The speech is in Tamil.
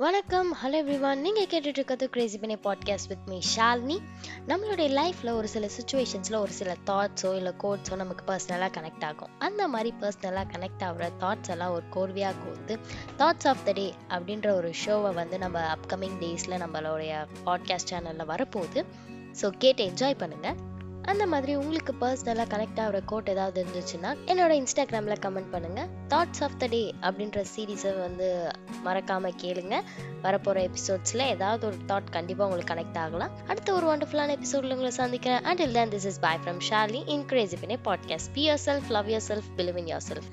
வணக்கம். ஹலோ எவ்ரிவான் நீங்கள் கேட்டுட்டு இருக்கிறது கிரேசி பண்ணி பாட்காஸ்ட் வித் மீ ஷாலினி நம்மளுடைய லைஃப்பில் ஒரு சில சுச்சுவேஷன்ஸில் ஒரு சில தாட்ஸோ இல்லை கோட்ஸோ நமக்கு பர்சனலாக கனெக்ட் ஆகும். அந்த மாதிரி பர்சனலாக கனெக்ட் ஆகிற தாட்ஸ் எல்லாம் ஒரு கோர்வையாக கோர்த்து தாட்ஸ் ஆஃப் த டே அப்படின்ற ஒரு ஷோவை வந்து நம்ம அப்கமிங் டேஸில் நம்மளுடைய பாட்காஸ்ட் சேனலில் வரப்போகுது. ஸோ கேட்டு என்ஜாய் பண்ணுங்கள் அந்த மாதிரி உங்களுக்கு பர்சனலாக கனெக்ட் ஆகிற கோட் ஏதாவது இருந்துச்சுன்னா என்னோட இன்ஸ்டாகிராமில் கமெண்ட் பண்ணுங்கள் தாட்ஸ் ஆஃப் த டே அப்படின்ற சீரீஸை வந்து மறக்காமல் கேளுங்க. வரப்போகிற எபிசோட்ஸில் ஏதாவது ஒரு தாட் கண்டிப்பாக உங்களுக்கு கனெக்ட் ஆகலாம். அடுத்த ஒரு வண்டர்ஃபுல்லான எபிசோடில் உங்களை சந்திக்கிறேன். அண்ட் இல் then this is bye from Shali in crazy பண்ணே podcast be yourself love yourself believe in yourself